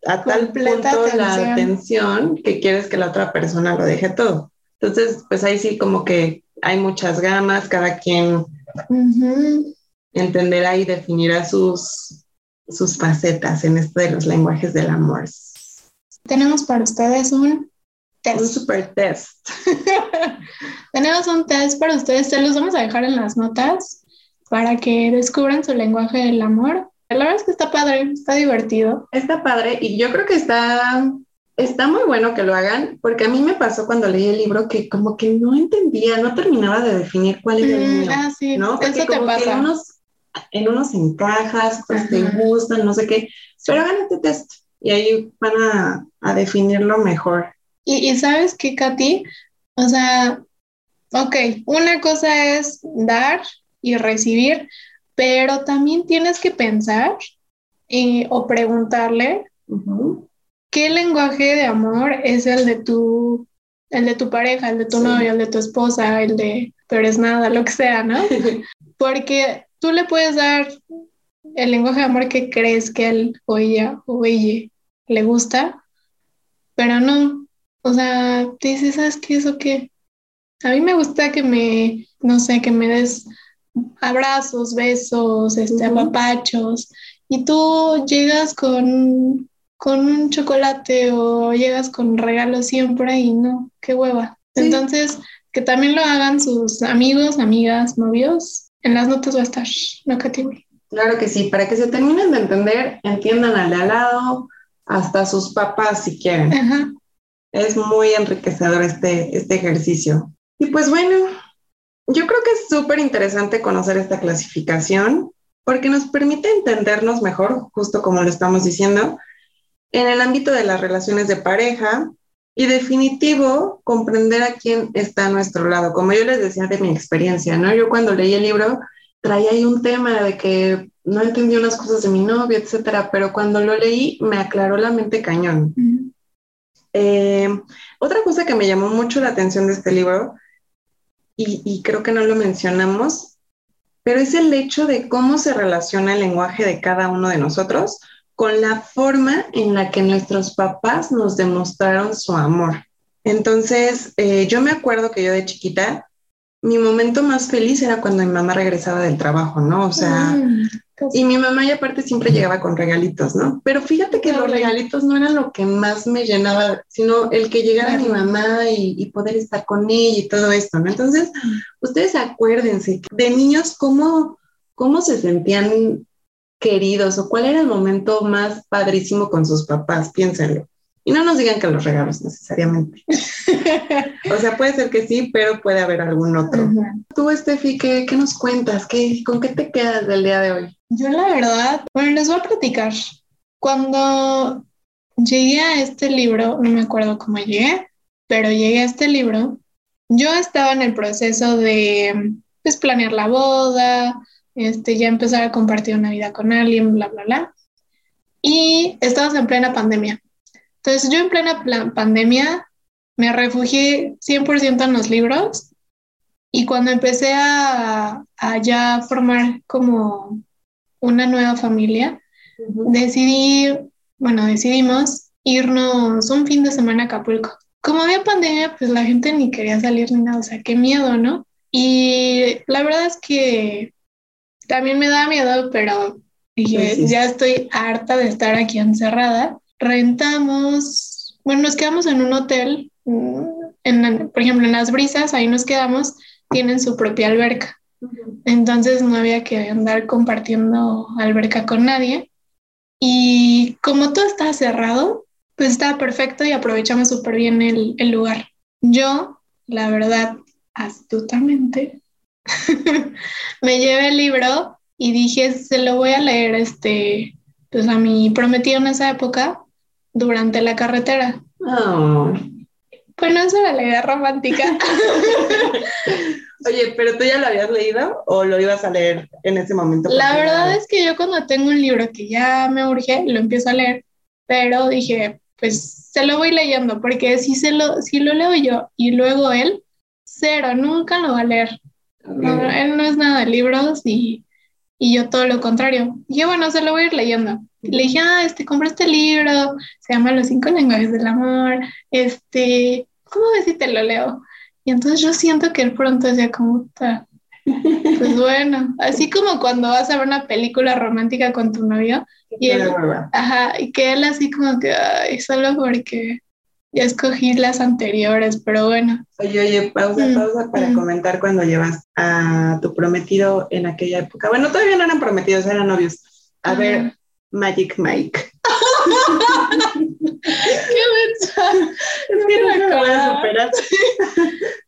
a tal punto la atención que quieres que la otra persona lo deje todo. Entonces, pues ahí sí como que hay muchas gamas, cada quien entenderá y definirá sus, sus facetas en esto de los lenguajes del amor. Tenemos para ustedes un test. Un super test. Tenemos un test para ustedes, se los vamos a dejar en las notas para que descubran su lenguaje del amor la verdad es que está padre, está divertido. Está padre y yo creo que está, está muy bueno que lo hagan porque a mí me pasó cuando leí el libro que como que no entendía, no terminaba de definir cuál era el mm, mío. ah, sí, ¿no? eso te pasa. en unos, en unos encajas, pues te gustan, no sé qué, pero hagan este test y ahí van a, a definirlo mejor. Y, y sabes qué, Katy, o sea, ok, una cosa es dar y recibir, pero también tienes que pensar eh, o preguntarle qué lenguaje de amor es el de tu, el de tu pareja, el de tu novio, el de tu esposa, el de, pero es nada, lo que sea, ¿no? Porque tú le puedes dar el lenguaje de amor que crees que él o ella o ella le gusta, pero no. O sea, te dices, ¿sabes qué? ¿Eso qué? A mí me gusta que me, no sé, que me des abrazos, besos, este, apapachos, y tú llegas con, con un chocolate o llegas con regalos siempre y no, qué hueva. Entonces, que también lo hagan sus amigos, amigas, novios. En las notas va a estar, no Claro que sí, para que se terminen de entender, entiendan al de al lado, hasta sus papás si quieren. Es muy enriquecedor este, este ejercicio. Y pues bueno, yo creo que es súper interesante conocer esta clasificación porque nos permite entendernos mejor, justo como lo estamos diciendo, en el ámbito de las relaciones de pareja, Y definitivo, comprender a quién está a nuestro lado. Como yo les decía de mi experiencia, ¿no? Yo cuando leí el libro traía ahí un tema de que no entendí unas cosas de mi novio, etcétera, pero cuando lo leí me aclaró la mente cañón. Eh, otra cosa que me llamó mucho la atención de este libro, y, y creo que no lo mencionamos, pero es el hecho de cómo se relaciona el lenguaje de cada uno de nosotros con la forma en la que nuestros papás nos demostraron su amor. Entonces, eh, yo me acuerdo que yo de chiquita, mi momento más feliz era cuando mi mamá regresaba del trabajo, ¿no? O sea, Mm, y mi mamá y aparte siempre llegaba con regalitos, ¿no? Pero fíjate que los regalitos no eran lo que más me llenaba, sino el que llegara mi mamá y, y poder estar con ella y todo esto, ¿no? Entonces, ustedes acuérdense de niños cómo, cómo se sentían queridos o cuál era el momento más padrísimo con sus papás, piénsenlo. Y no nos digan que los regalos necesariamente. O sea, puede ser que sí, pero puede haber algún otro. Ujú. Tú, Estefi, ¿qué, qué nos cuentas? ¿Qué, ¿Con qué te quedas del día de hoy? Yo la verdad, bueno, les voy a platicar. Cuando llegué a este libro, no me acuerdo cómo llegué, pero llegué a este libro, yo estaba en el proceso de pues, planear la boda, este, ya empezar a compartir una vida con alguien, bla, bla, bla. Y estábamos en plena pandemia. Entonces yo en plena pandemia me refugié 100% en los libros y cuando empecé a, a ya formar como una nueva familia, decidí, bueno, decidimos irnos un fin de semana a Acapulco. Como había pandemia, pues la gente ni quería salir ni nada, o sea, qué miedo, ¿no? Y la verdad es que también me da miedo, pero dije, Pues sí. ya estoy harta de estar aquí encerrada. Rentamos, bueno, nos quedamos en un hotel, mm, en, por ejemplo, en Las Brisas, ahí nos quedamos, tienen su propia alberca. Entonces no había que andar compartiendo alberca con nadie. Y como todo estaba cerrado, pues estaba perfecto y aprovechamos súper bien el, el lugar. Yo, la verdad, astutamente, me llevé el libro y dije, se lo voy a leer este, pues a mi prometido en esa época durante la carretera. Oh. Pues no es la idea romántica. Oye, pero tú ya lo habías leído o lo ibas a leer en ese momento? La verdad es que yo cuando tengo un libro que ya me urge, lo empiezo a leer, pero dije, pues se lo voy leyendo, porque si, se lo, si lo leo yo y luego él, cero, nunca lo va a leer. No, él no es nada de libros y, y yo todo lo contrario. Dije, bueno, se lo voy a ir leyendo. Y le dije, ah, este, compré este libro, se llama Los cinco lenguajes del amor, este, ¿cómo ves si te lo leo? Y entonces yo siento que él pronto decía como, "Ta, pues bueno, así como cuando vas a ver una película romántica con tu novio y él, ajá, y que él así como que, ay, solo porque ya escogí las anteriores, pero bueno, Oye, oye, pausa, Mm, pausa para mm. comentar cuando llevas a tu prometido en aquella época. Bueno, todavía no eran prometidos, eran novios. A Ajá. ver, Magic Mike. qué mensa. Es que no me me voy a superar.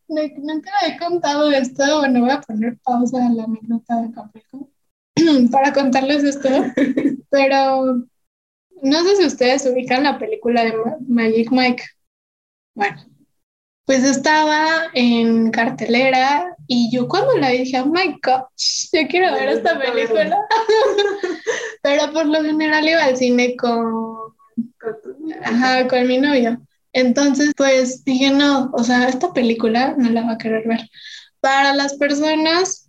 No- Nunca he contado esto. Bueno, voy a poner pausa a la anécdota de Acapulco para contarles esto. Pero no sé si ustedes ubican la película de Ma- Magic Mike. Bueno, pues estaba en cartelera y yo cuando la vi dije, oh my gosh, yo quiero ver esta película. Pero por lo general iba al cine con Ajá, con mi novio. Entonces, pues dije, no, o sea, esta película no la va a querer ver. Para las personas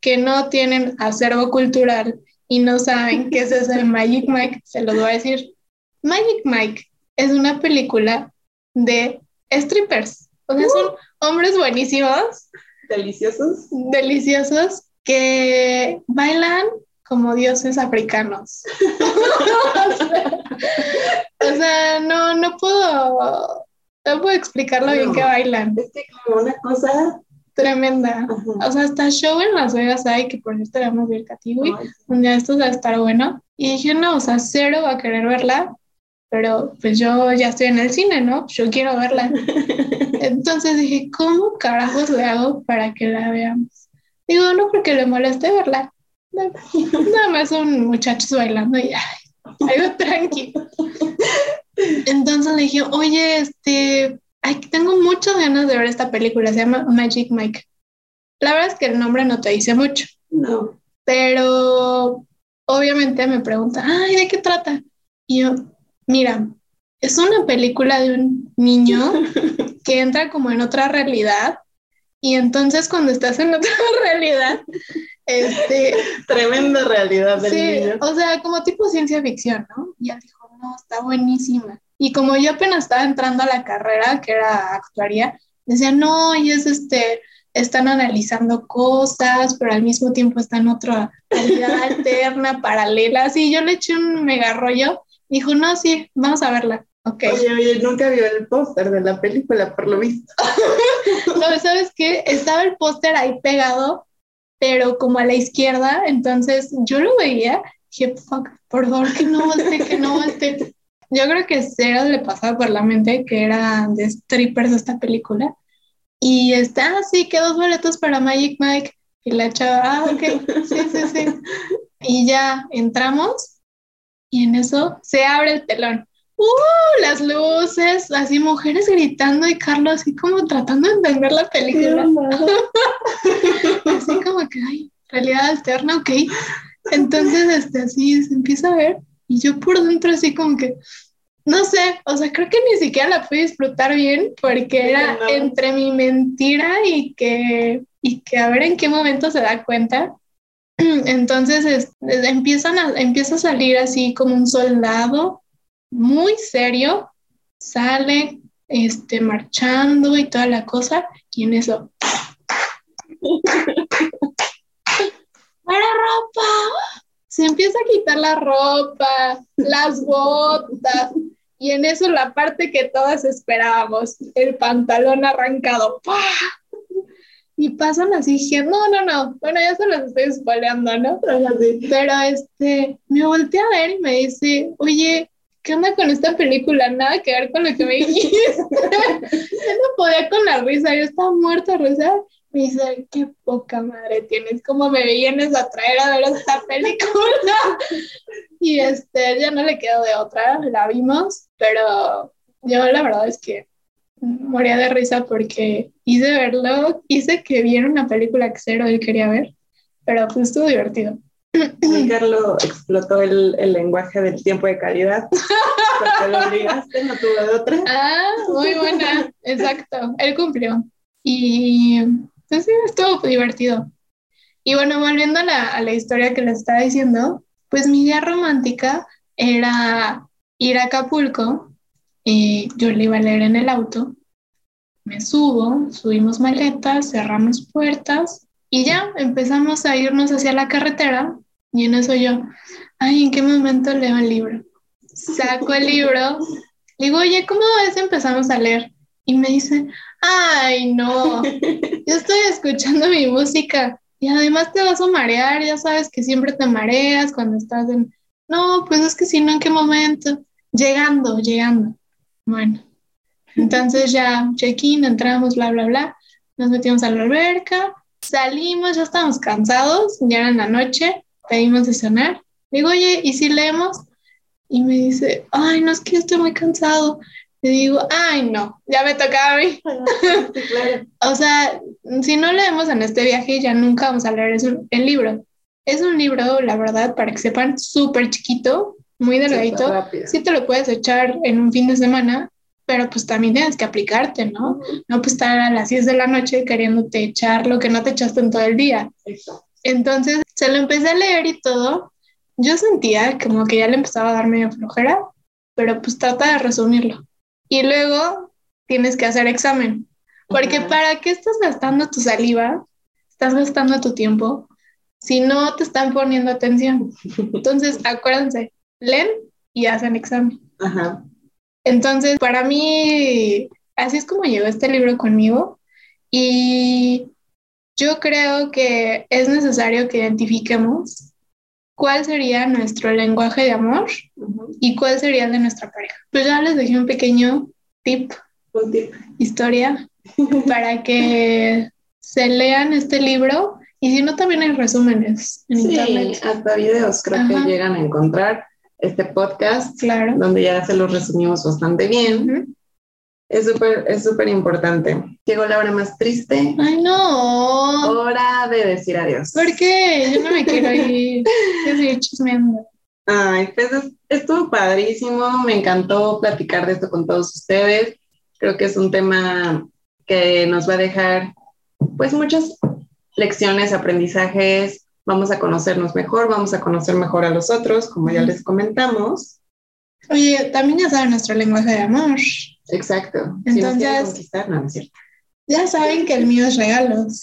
que no tienen acervo cultural y no saben qué es eso de Magic Mike, se los voy a decir. Magic Mike es una película de strippers. O sea, son hombres buenísimos, Deliciosos. deliciosos, que bailan como dioses africanos. o sea, no, no puedo, no puedo explicar lo bien No. que bailan. Es que como una cosa. Tremenda. Ajá. O sea, hasta show en Las Vegas hay, que por cierto vamos a ir. Ay, Un día estos va a estar bueno. Y dije, no, o sea, cero va a querer verla. Pero pues yo ya estoy en el cine, ¿no? Yo quiero verla. Entonces dije, ¿cómo carajos le hago para que la veamos? Digo, no porque le moleste verla. No, Nada más son muchachos bailando y ay, algo tranquilo. Entonces le dije, oye, este, ay, tengo muchas ganas de ver esta película, se llama Magic Mike. La verdad es que el nombre no te dice mucho, No. pero obviamente me pregunta, ay, ¿de qué trata? Y yo, mira, es una película de un niño que entra como en otra realidad y entonces cuando estás en otra realidad, este, Tremenda realidad del Sí, niño. o sea, como tipo ciencia ficción, ¿no? Y él dijo, no, está buenísima. Y como yo apenas estaba entrando a la carrera, que era actuaría, decía, no, y es este, están analizando cosas, pero al mismo tiempo están en otra realidad alterna, paralela. Así, yo le eché un mega rollo. Dijo, no, sí, vamos a verla. Ok. Oye, oye, nunca vio el póster de la película, por lo visto. No, ¿sabes qué? Estaba el póster ahí pegado, pero como a la izquierda, entonces yo lo veía, dije, fuck, por favor, que no esté, que no esté. Yo creo que cero le pasaba por la mente que era de strippers esta película. Y está así, que dos boletos para Magic Mike. Y la chava, ah, ok, sí, sí, sí. Y ya entramos y en eso se abre el telón. ¡Uh! Las luces, así mujeres gritando y Carlos así como tratando de entender la película. Así como que, ay, realidad alterna, ok. Entonces, este, así se empieza a ver y yo por dentro así como que, no sé, o sea, creo que ni siquiera la pude disfrutar bien porque era No. entre mi mentira y que, y que a ver en qué momento se da cuenta. Entonces es- es- empiezan a, empieza a salir así como un soldado muy serio, sale este, marchando y toda la cosa, y en eso. ¡Para ropa! Se empieza a quitar la ropa, las botas, y en eso la parte que todas esperábamos, el pantalón arrancado. ¡pah! Y pasan así, dije, no, no, no, bueno, ya se los estoy spoileando, ¿no? Pero este, me volteé a ver y me dice, oye, ¿qué onda con esta película? Nada que ver con lo que me dijiste. yo no podía con la risa, yo estaba muerta de risa. Dice, qué poca madre tienes, ¿cómo me vienes a traer a ver esta película? y este, ya no le quedó de otra, la vimos, pero yo la verdad es que moría de risa porque hice verlo, hice que viera una película que cero él quería ver, pero pues estuvo divertido. Y Carlos explotó el, el lenguaje del tiempo de calidad. Porque lo obligaste, no tuvo de otra. Ah, muy buena, exacto, él cumplió. Y pues sí, estuvo divertido. Y bueno, volviendo a la, historia que les estaba diciendo, pues mi idea romántica era ir a Acapulco, y yo le iba a leer en el auto, me subo, subimos maletas, cerramos puertas y ya empezamos a irnos hacia la carretera y en eso yo, ay, ¿en qué momento leo el libro? Saco el libro, digo, oye, ¿cómo ves? Empezamos a leer y me dice, ay, no, yo estoy escuchando mi música y además te vas a marear, ya sabes que siempre te mareas cuando estás en... No, pues es que si no, ¿en qué momento? Llegando, llegando. Bueno, entonces ya check-in, entramos, bla, bla, bla, nos metimos a la alberca, salimos, ya estábamos cansados, ya era en la noche, pedimos de cenar. Digo, oye, ¿y si leemos? Y me dice, ay, no, es que yo estoy muy cansado. Le digo, ay, no, ya me tocaba a mí. Sí, claro. O sea, si no leemos en este viaje, ya nunca vamos a leer eso- el libro. Es un libro, la verdad, para que sepan, súper chiquito, muy delgadito. Sí te lo puedes echar en un fin de semana, pero pues también tienes que aplicarte, ¿no? No pues estar a las 10 de la noche queriéndote echar lo que no te echaste en todo el día. Exacto. Entonces, se lo empecé a leer y todo. Yo sentía como que ya le empezaba a dar medio flojera, pero pues trata de resumirlo. Y luego tienes que hacer examen, porque. ¿para qué estás gastando tu saliva? Estás gastando tu tiempo si no te están poniendo atención. Entonces, acuérdense, leen y hacen examen. Entonces, para mí, así es como llegó este libro conmigo y yo creo que es necesario que identifiquemos cuál sería nuestro lenguaje de amor Ujú. y cuál sería el de nuestra pareja. Pues ya les dejé un pequeño tip, Un tip. historia, para que se lean este libro y si no, también hay resúmenes en Sí, internet. hasta videos creo Ajá. que llegan a encontrar. este podcast, Claro. donde ya se los resumimos bastante bien. Ujú. Es súper, es súper importante. Llegó la hora más triste, Ay, no. hora de decir adiós. ¿Por qué? Yo no me quiero ir. Quiero seguir chismeando. Ay, pues es- estuvo padrísimo, me encantó platicar de esto con todos ustedes. Creo que es un tema que nos va a dejar pues muchas lecciones, aprendizajes, vamos a conocernos mejor, vamos a conocer mejor a los otros, como ya les comentamos. Oye, también ya saben nuestro lenguaje de amor. Exacto. si nos quieren Entonces- conquistar, no, no es cierto. Ya saben que el mío es regalos.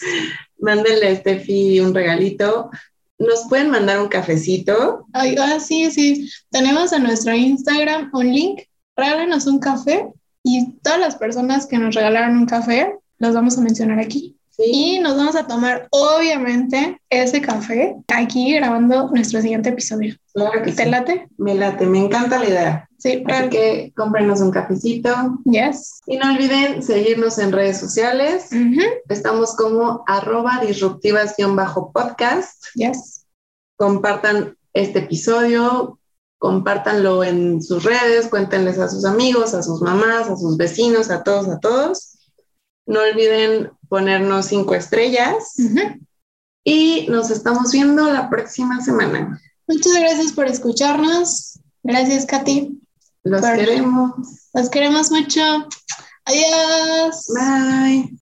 Mándenle a Steffi un regalito. Nos pueden mandar un cafecito. Ay, ah, sí, sí. Tenemos en nuestro Instagram un link. Regálanos un café y todas las personas que nos regalaron un café los vamos a mencionar aquí. Sí, Y nos vamos a tomar, obviamente, ese café aquí grabando nuestro siguiente episodio. claro que ¿Te sí. late? Me late, me encanta la idea. Sí, Así que cómprenos un cafecito. Yes. Y no olviden seguirnos en redes sociales. Estamos como arroba disruptivas-podcast. Yes. Compartan este episodio, compártanlo en sus redes, cuéntenles a sus amigos, a sus mamás, a sus vecinos, a todos, a todos. No olviden ponernos cinco estrellas y nos estamos viendo la próxima semana. Muchas gracias por escucharnos. Gracias, Katy. Los Por- queremos. Los queremos mucho. Adiós. Bye.